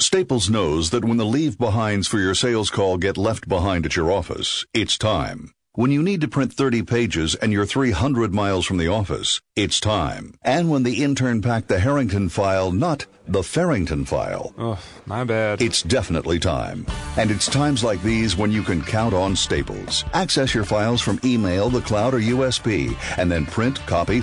Staples knows that when the leave behinds for your sales call get left behind at your office, it's time. When you need to print 30 pages and you're 300 miles from the office, it's time. And when the intern packed the Harrington file, not the Farrington file. Oh, my bad. It's definitely time. And it's times like these when you can count on Staples. Access your files from email, the cloud, or USB, and then print, copy,